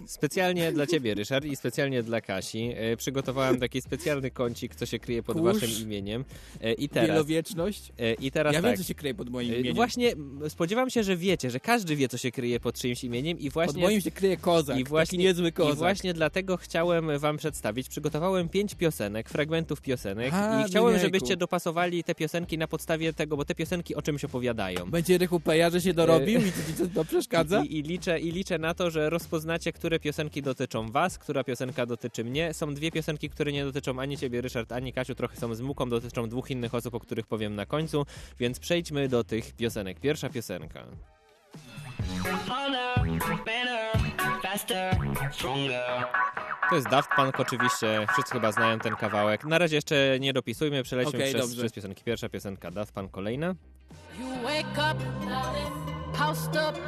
Specjalnie dla ciebie, Ryszard, i specjalnie dla Kasi e, przygotowałem taki specjalny kącik, co się kryje pod Kurz. waszym imieniem. E, I teraz, Wielowieczność. e, I teraz Ja tak. wiem, co się kryje pod moim E, imieniem. Właśnie spodziewam się, że wiecie, że każdy wie, co się kryje pod czyimś imieniem i właśnie... Pod moim się kryje kozak, I właśnie, taki niezły kozak. I właśnie dlatego chciałem wam przedstawić, przygotowałem pięć piosenek, fragmentów piosenek A, i chciałem, jejku. żebyście dopasowali te piosenki na podstawie tego, bo te piosenki o czymś opowiadają. Będzie Rychu Peja, że się dorobił i ci to przeszkadza? I, i, liczę, I liczę na to, że rozpoznacie, które piosenki dotyczą was, która piosenka dotyczy mnie. Są dwie piosenki, które nie dotyczą ani ciebie, Ryszard, ani Kasiu, trochę są z muką, dotyczą dwóch innych osób, o których powiem na końcu, więc przejdźmy do tych piosenek. Pierwsza piosenka. To jest Daft Punk oczywiście, wszyscy chyba znają ten kawałek. Na razie jeszcze nie dopisujmy, przelećmy Okej, przez, dobrze. przez piosenki. Pierwsza piosenka Daft Punk, kolejna. You wake up, post up,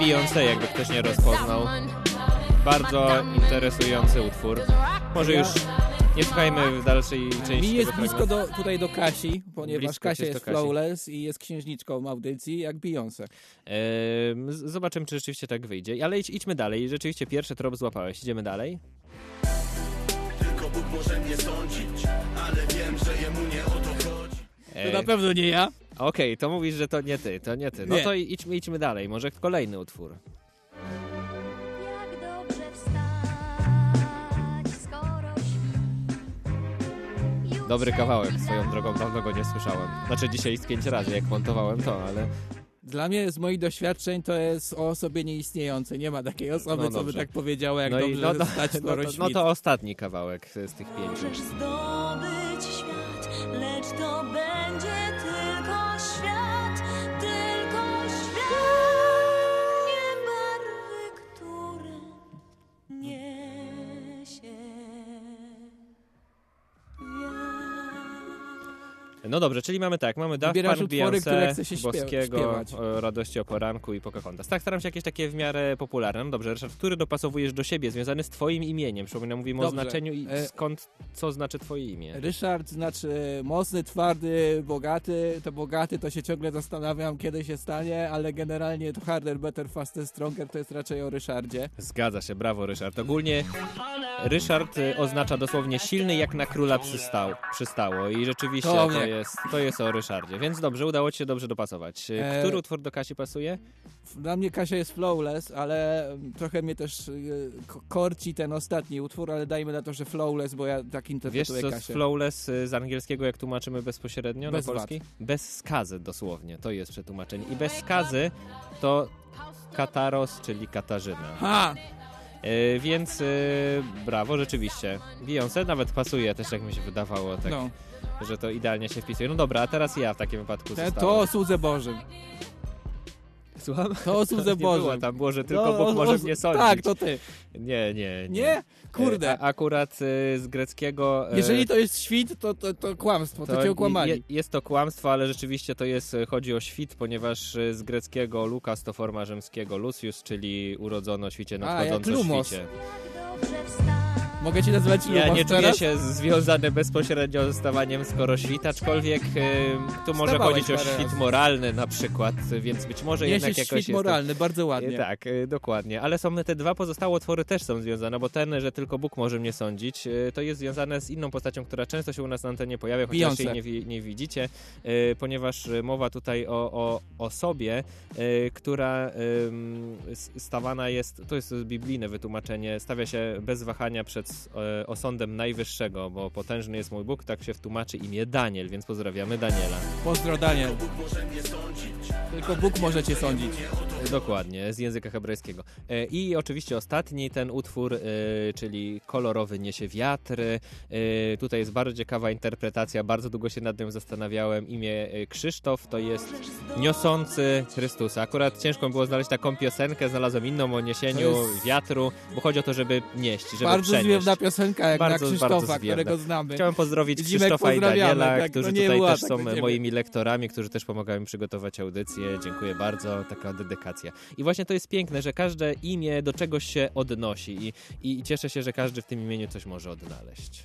Beyoncé, jakby ktoś nie rozpoznał. Bardzo interesujący utwór. Może już nie słuchajmy w dalszej części Mi jest tego blisko do, tutaj do Kasi, ponieważ Blisko Kasia jest flawless i jest księżniczką audycji, jak Beyoncé. Zobaczymy, czy rzeczywiście tak wyjdzie. Ale idź, idźmy dalej. Rzeczywiście pierwszy trop złapałeś. Idziemy dalej. Tylko Bóg może mnie sądzić, ale wiem, że jemu nie o to chodzi. To na pewno nie ja. Okej, to mówisz, że to nie ty, to nie ty. No Nie. to idźmy, idźmy dalej. Może kolejny utwór. Jak dobrze wstać, skoro śpi. Dobry kawałek, swoją drogą, dawno go nie słyszałem. Znaczy dzisiaj z pięć razy, jak montowałem to, ale... Dla mnie z moich doświadczeń to jest o osobie nieistniejącej. Nie ma takiej osoby, No co by tak powiedziała, jak no dobrze i, no, no, stać no, no śpi. to ostatni kawałek z tych pięciu. Możesz zdobyć No dobrze, czyli mamy tak, mamy Daft Wybierasz Punk, utwory, które chce się Boskiego, śpiewać. Radości o poranku i Pocahontas. Tak, staram się jakieś takie w miarę popularne. No dobrze, Ryszard, który dopasowujesz do siebie, związany z twoim imieniem? Przypominam, mówimy Dobrze. o znaczeniu i E, skąd, co znaczy twoje imię. Ryszard znaczy mocny, twardy, bogaty. To bogaty to się ciągle zastanawiam, kiedy się stanie, ale generalnie to harder, better, faster, stronger to jest raczej o Ryszardzie. Zgadza się, brawo Ryszard. Ogólnie Ryszard y, oznacza dosłownie silny jak na króla przystał, przystało i rzeczywiście To to, mnie. Jest, to jest o Ryszardzie, więc dobrze, udało ci się dobrze dopasować. E, Który utwór do Kasi pasuje? Dla mnie Kasia jest flawless, ale trochę mnie też ko- korci ten ostatni utwór, ale dajmy na to, że flawless, bo ja tak Wiesz interpretuję co z Kasię. flawless y, z angielskiego, jak tłumaczymy bezpośrednio Bez na polski? Bez skazy dosłownie, to jest przetłumaczenie. I bez skazy to Kataros, czyli Katarzyna. Ha! Y, więc y, brawo, rzeczywiście. Beyoncé nawet pasuje też, jak mi się wydawało, tak, No. że to idealnie się wpisuje. No dobra, a teraz ja w takim wypadku Te- zostałem. To słudze Bożym. Słucham? To o słudze nie Bożym. było tam, było, że tylko No, Bóg o- może o- mnie sądzić. Tak, to ty. Nie, nie, nie. Nie? Kurde. E, A, akurat y, z greckiego... e, Jeżeli to jest świt, to, to, to kłamstwo, to, cię okłamali. je- jest to kłamstwo, ale rzeczywiście to jest, e, chodzi o świt, ponieważ e, z greckiego Lukas to forma rzymskiego Lucius, czyli urodzono o świcie, A, nadchodząco jak Lumos. świcie. Mogę cię nazywać Ja nie czuję teraz? się związany bezpośrednio z stawaniem skoro świt, aczkolwiek y, tu może Stawałeś chodzić o świt razy. moralny na przykład, więc być może jednak świt jakoś to- moralny, bardzo ładnie. Y, Tak, y, dokładnie. Ale są te dwa pozostałe utwory też są związane, bo ten, że tylko Bóg może mnie sądzić, y, to jest związane z inną postacią, która często się u nas na antenie pojawia, chociaż Beyoncé. jej nie, nie widzicie, y, ponieważ mowa tutaj o, o osobie, y, która stawana jest, to jest biblijne wytłumaczenie, stawia się bez wahania przed e, osądem najwyższego, bo potężny jest mój Bóg, tak się wtłumaczy imię Daniel, więc pozdrawiamy Daniela. Pozdro Daniel. Tylko Bóg może cię sądzić. Dokładnie, z języka hebrajskiego. E, I oczywiście ostatni ten utwór, e, czyli Kolorowy niesie wiatr. E, Tutaj jest bardzo ciekawa interpretacja, bardzo długo się nad tym zastanawiałem. Imię Krzysztof to jest niosący Chrystusa. Akurat ciężko mi było znaleźć taką piosenkę, znalazłem inną o niesieniu jest- wiatru, bo chodzi o to, żeby nieść, żeby Bardzo przenieść. zwiewna piosenka, jak Bardzo, na Krzysztofa, którego znamy. Chciałem pozdrowić Krzysztofa i Daniela, tak, którzy to nie tutaj była też tak są będziemy. moimi lektorami, którzy też pomagają mi przygotować audycję. Dziękuję bardzo, taka dedykacja. I właśnie to jest piękne, że każde imię do czegoś się odnosi i, i cieszę się, że każdy w tym imieniu coś może odnaleźć.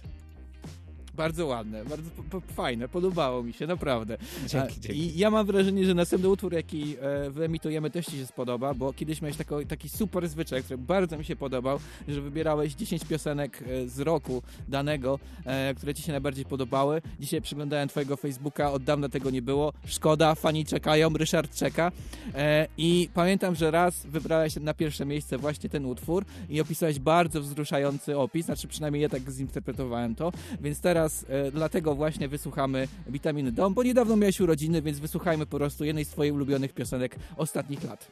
Bardzo ładne, bardzo po, po, fajne, podobało mi się, naprawdę. Dzięki, A, dzięki. I ja mam wrażenie, że następny utwór, jaki e, wyemitujemy, też Ci się spodoba, bo kiedyś miałeś tako, taki super zwyczaj, który bardzo mi się podobał, że wybierałeś 10 piosenek e, z roku danego, e, które Ci się najbardziej podobały. Dzisiaj przyglądałem Twojego Facebooka, od dawna tego nie było. Szkoda, fani czekają, Ryszard czeka. E, I pamiętam, że raz wybrałeś na pierwsze miejsce właśnie ten utwór i opisałeś bardzo wzruszający opis, znaczy przynajmniej ja tak zinterpretowałem to, więc teraz e, dlatego właśnie wysłuchamy Witaminy Dom, bo niedawno miałeś urodziny, więc wysłuchajmy po prostu jednej z Twoich ulubionych piosenek ostatnich lat.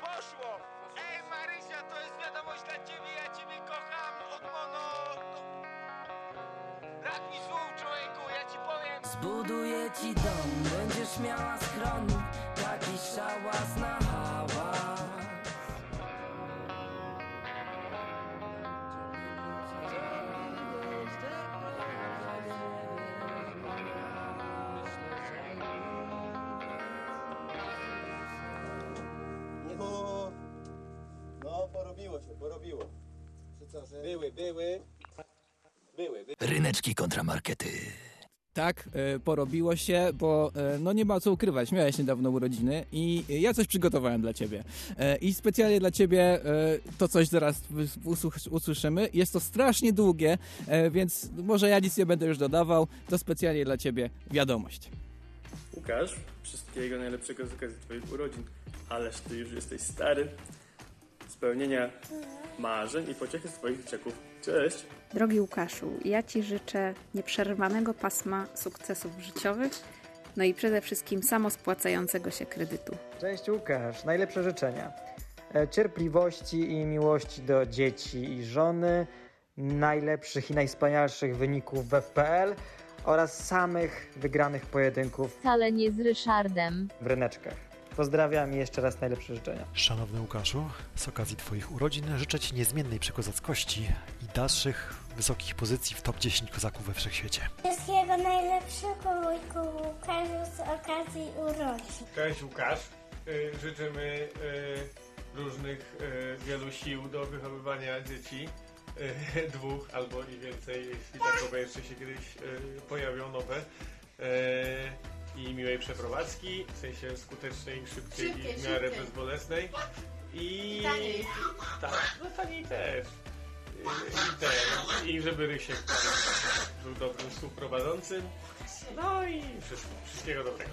Poszło! Ej Marysia, to jest wiadomość dla ciebie, ja ciebie kocham od mono... Brak mi słów, człowieku, ja ci powiem... Zbuduję ci dom, będziesz miała schron Taki szałas na porobiło się, porobiło. Czy co, że... Były, były. Były, były. Ryneczki kontramarkety. Tak, e, porobiło się, bo e, no nie ma co ukrywać, miałeś niedawno urodziny i ja coś przygotowałem dla ciebie. E, I specjalnie dla ciebie to coś zaraz usłyszymy. Jest to strasznie długie, więc może ja nic nie będę już dodawał. To specjalnie dla ciebie wiadomość. Łukasz, wszystkiego najlepszego z okazji Twoich urodzin. Ależ Ty już jesteś stary. Spełnienia marzeń i pociechy z Twoich dzieciaków. Cześć! Drogi Łukaszu, ja Ci życzę nieprzerwanego pasma sukcesów życiowych, no i przede wszystkim samospłacającego się kredytu. Cześć Łukasz, najlepsze życzenia. E, Cierpliwości i miłości do dzieci i żony, najlepszych i najwspanialszych wyników w FPL oraz samych wygranych pojedynków Wcale nie z Ryszardem. w ryneczkach. Pozdrawiam i jeszcze raz najlepsze życzenia. Szanowny Łukaszu, z okazji Twoich urodzin życzę Ci niezmiennej przekozackości i dalszych wysokich pozycji w top 10 kozaków we wszechświecie. Wszystkiego najlepszego wujku Łukaszu z okazji urodzin. Cześć Łukasz. Y, Życzymy y, różnych y, wielu sił do wychowywania dzieci. Dwóch albo i więcej, jeśli takowe jeszcze się kiedyś y, pojawią nowe. I miłej przeprowadzki, w sensie skutecznej, szybkiej Szybkiej, i w miarę szybkiej. bezbolesnej. I Taniej. tak, no taniej też. Y, I, ten, I żeby Rysiek był dobrym współprowadzącym. No i wszystko, wszystkiego dobrego.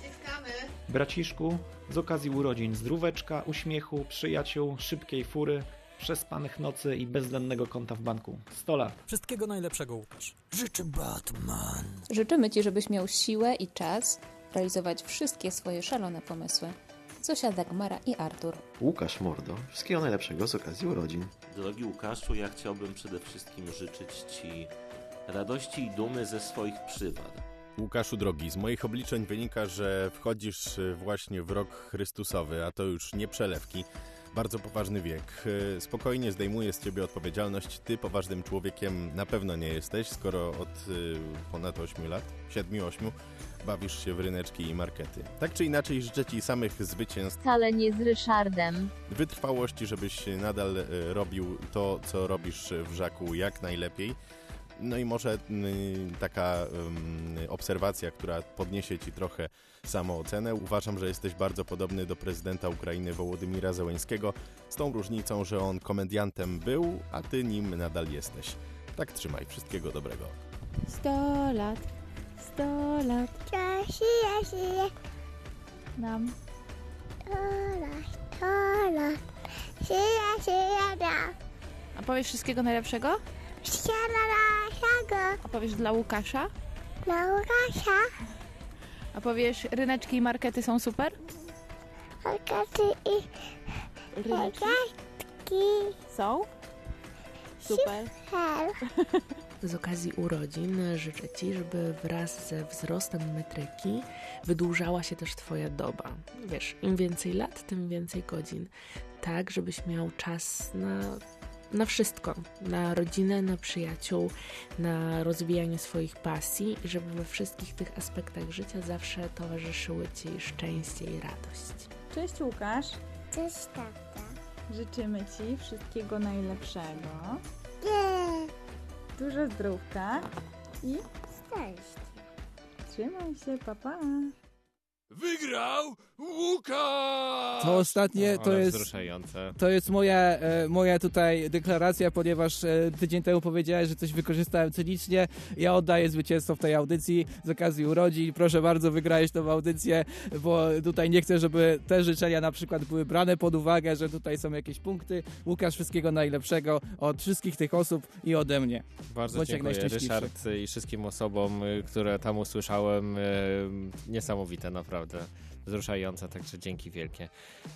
Ściskamy. Braciszku, z okazji urodzin zdróweczka, uśmiechu, przyjaciół, szybkiej fury, przespanych nocy i bezwzględnego konta w banku. 100 lat. Wszystkiego najlepszego, Łukasz. Życzę Batman. Życzymy Ci, żebyś miał siłę i czas realizować wszystkie swoje szalone pomysły. Zosia, Dagmara i Artur. Łukasz Mordo, wszystkiego najlepszego z okazji urodzin. Drogi Łukaszu, ja chciałbym przede wszystkim życzyć Ci radości i dumy ze swoich przywad. Łukaszu drogi, z moich obliczeń wynika, że wchodzisz właśnie w rok Chrystusowy, a to już nie przelewki. Bardzo poważny wiek. E, Spokojnie zdejmuję z ciebie odpowiedzialność. Ty poważnym człowiekiem na pewno nie jesteś, skoro od e, ponad 8 lat, 7-8, bawisz się w ryneczki i markety. Tak czy inaczej życzę ci samych zwycięstw, Wcale nie z Ryszardem. wytrwałości, żebyś nadal e, robił to, co robisz w Żaku jak najlepiej. No i może mm, taka ym, obserwacja, która podniesie ci trochę samoocenę. Uważam, że jesteś bardzo podobny do prezydenta Ukrainy Wołodymira Zełenskiego, z tą różnicą, że on komediantem był, a ty nim nadal jesteś. Tak trzymaj, wszystkiego dobrego. Sto lat, sto lat. Żyje, żyje. Nam. Tola, tola. Żyje, żyje, da. A powiesz wszystkiego najlepszego? Siadala, A powiesz dla Łukasza? Dla Łukasza. A powiesz ryneczki i markety są super? Markety i Ryneczki marketki. są? Super. Super. Z okazji urodzin życzę Ci, żeby wraz ze wzrostem metryki wydłużała się też Twoja doba. Wiesz, im więcej lat, tym więcej godzin. Tak, żebyś miał czas na, na wszystko. Na rodzinę, na przyjaciół, na rozwijanie swoich pasji i żeby we wszystkich tych aspektach życia zawsze towarzyszyły Ci szczęście i radość. Cześć Łukasz. Cześć, tata. Życzymy Ci wszystkiego najlepszego. Nie. Dużo zdrówka i Szczęście. trzymaj się, papa. Wygrał Łukasz! To ostatnie to Ale jest. wzruszające. To jest moja, e, moja tutaj deklaracja, ponieważ e, tydzień temu powiedziałeś, że coś wykorzystałem cynicznie. Ja oddaję zwycięstwo w tej audycji z okazji urodzin. Proszę bardzo, wygrałeś tą audycję, bo tutaj nie chcę, żeby te życzenia na przykład były brane pod uwagę, że tutaj są jakieś punkty. Łukasz, wszystkiego najlepszego od wszystkich tych osób i ode mnie. Bardzo Bądź dziękuję. Ryszard i wszystkim osobom, y, które tam usłyszałem. y, Niesamowite naprawdę. Wzruszające, także dzięki wielkie.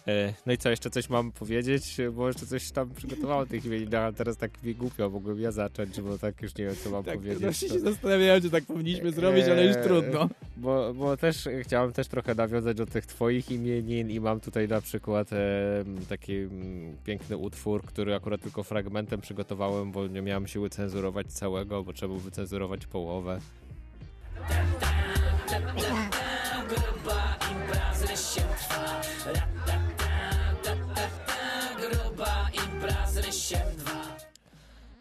Y, No i co, jeszcze coś mam powiedzieć? Bo jeszcze coś tam przygotowałem tych imienin, ale teraz tak mi głupio mogłem ja zacząć, bo tak już nie wiem, co mam Tak, powiedzieć. właśnie To- się zastanawiałem, czy tak powinniśmy zrobić, ale już Eee, trudno. Bo, bo też chciałem też trochę nawiązać do tych twoich imienin i mam tutaj na przykład e, taki mm, piękny utwór, który akurat tylko fragmentem przygotowałem, bo nie miałem siły cenzurować całego, bo trzeba było wycenzurować połowę. Gruba impreza się trwa Gruba impreza się trwa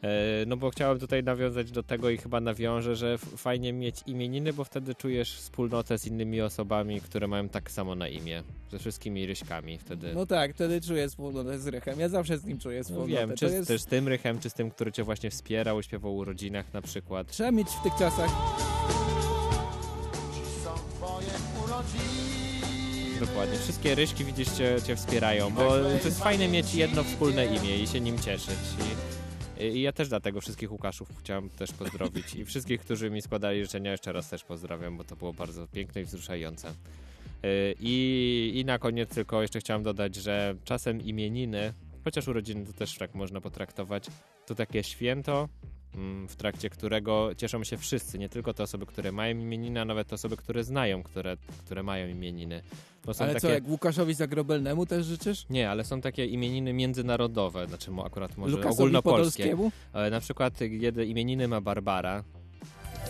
E, No bo chciałem tutaj nawiązać do tego i chyba nawiążę, że fajnie mieć imieniny, bo wtedy czujesz wspólnotę z innymi osobami, które mają tak samo na imię. Ze wszystkimi ryśkami wtedy. No tak, wtedy czuję wspólnotę z Rychem. Ja zawsze z nim czuję No wspólnotę. wiem, To czy jest... też z tym rychem, czy z tym, który cię właśnie wspierał, śpiewał o urodzinach na przykład. Trzeba mieć w tych czasach Dokładnie. Wszystkie ryśki widzisz cię, cię wspierają, bo to jest fajne mieć jedno wspólne imię i się nim cieszyć. I, I ja też dlatego wszystkich Łukaszów chciałem też pozdrowić i wszystkich, którzy mi składali życzenia jeszcze raz też pozdrawiam, bo to było bardzo piękne i wzruszające. Yy, I, I na koniec tylko jeszcze chciałem dodać, że czasem imieniny, chociaż urodziny to też tak można potraktować, to takie święto, w trakcie którego cieszą się wszyscy, nie tylko te osoby, które mają imieniny, a nawet te osoby, które znają, które, które mają imieniny. To są Ale takie... co, jak Łukaszowi Zagrobelnemu też życzysz? Nie, ale są takie imieniny międzynarodowe, znaczy akurat może Lukasowi ogólnopolskie. Podolskiemu? E, Na przykład kiedy imieniny ma Barbara,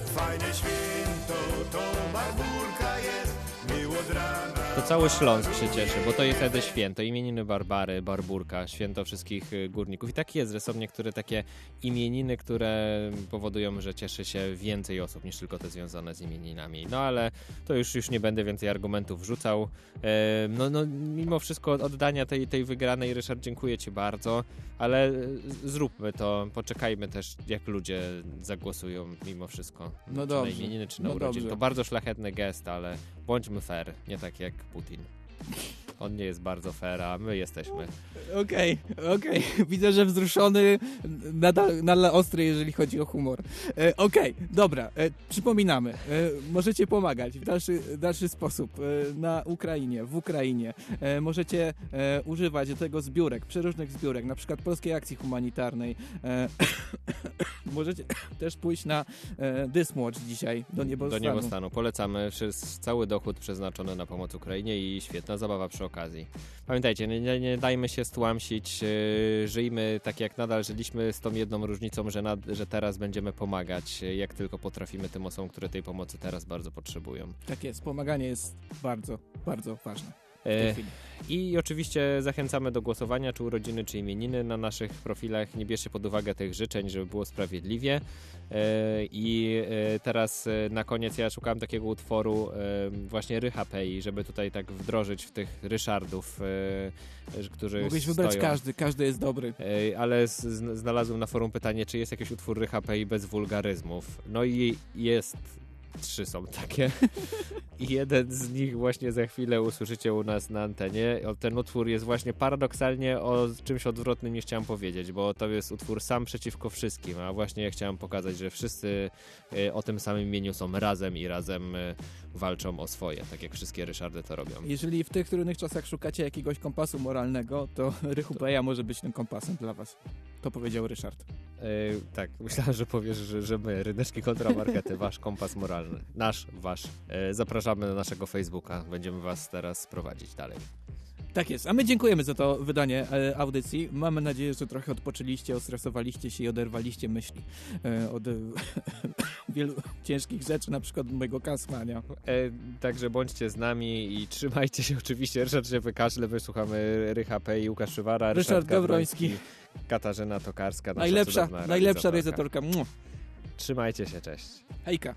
Fajne święto, to barbulka jest, miło od rana. To cały Śląsk się cieszy, bo to jest wtedy święto. Imieniny Barbary, Barburka, święto wszystkich y, górników. I tak jest, że są niektóre takie imieniny, które powodują, że cieszy się więcej osób niż tylko te związane z imieninami. No ale to już, już nie będę więcej argumentów wrzucał. E, No, no mimo wszystko od oddania tej, tej wygranej, Ryszard, dziękuję Ci bardzo, ale e, zróbmy to, poczekajmy też, jak ludzie zagłosują mimo wszystko. No czy dobrze. na imieniny, czy na No urodziny. To bardzo szlachetny gest, ale bądźmy fair, nie tak jak Putin. On nie jest bardzo fair, a my jesteśmy. Okej, okej. Widzę, że wzruszony, nadal, nadal ostry, jeżeli chodzi o humor. E, okej, dobra. E, przypominamy, e, możecie pomagać w dalszy, dalszy sposób e, na Ukrainie, w Ukrainie. E, możecie e, używać do tego zbiórek, przeróżnych zbiórek, na przykład Polskiej Akcji Humanitarnej, możecie też pójść na e, dzisiaj do niebostanu. Do niebostanu. Polecamy. Przez cały dochód przeznaczony na pomoc Ukrainie i świetna zabawa przy okazji. Pamiętajcie, nie, nie, dajmy się stłamsić. e, Żyjmy tak jak nadal żyliśmy z tą jedną różnicą, że, nad, że teraz będziemy pomagać, e, jak tylko potrafimy tym osobom, które tej pomocy teraz bardzo potrzebują. Tak jest, pomaganie jest bardzo, bardzo ważne. E. I oczywiście zachęcamy do głosowania, czy urodziny, czy imieniny na naszych profilach. Nie bierzcie pod uwagę tych życzeń, żeby było sprawiedliwie. E, I e, teraz na koniec ja szukałem takiego utworu właśnie Rycha Pei, żeby tutaj tak wdrożyć w tych Ryszardów, którzy Mogłeś wybrać stoją. każdy, każdy jest dobry. Ale znalazłem na forum pytanie, czy jest jakiś utwór Rycha Pei bez wulgaryzmów. No i jest. Trzy są takie. I jeden z nich właśnie za chwilę usłyszycie u nas na antenie. Ten utwór jest właśnie paradoksalnie o czymś odwrotnym niż chciałem powiedzieć, bo to jest utwór sam przeciwko wszystkim, a właśnie ja chciałem pokazać, że wszyscy e, o tym samym imieniu są razem i razem e, walczą o swoje, tak jak wszystkie Ryszardy to robią. Jeżeli w tych trudnych czasach szukacie jakiegoś kompasu moralnego, to Rychu Peja może być tym kompasem dla was. To powiedział Ryszard. E, tak, myślałem, że powiesz, że, że my, Ryneczki kontramarkety, wasz kompas moralny. Nasz, wasz. E, zapraszamy na naszego Facebooka. Będziemy was teraz prowadzić dalej. Tak jest, a my dziękujemy za to wydanie e, audycji. Mamy nadzieję, że trochę odpoczęliście, ostresowaliście się i oderwaliście myśli e, od e, wielu ciężkich rzeczy, na przykład mojego kasmania. E, także bądźcie z nami i trzymajcie się oczywiście. Ryszard się wykaszle, wysłuchamy Rycha P. i Łukasz Szywara, Ryszard Ryszard Gawroński. Gawroński, Katarzyna Tokarska, nasza Najlepsza, najlepsza realizatorka. Trzymajcie się, cześć. Hejka.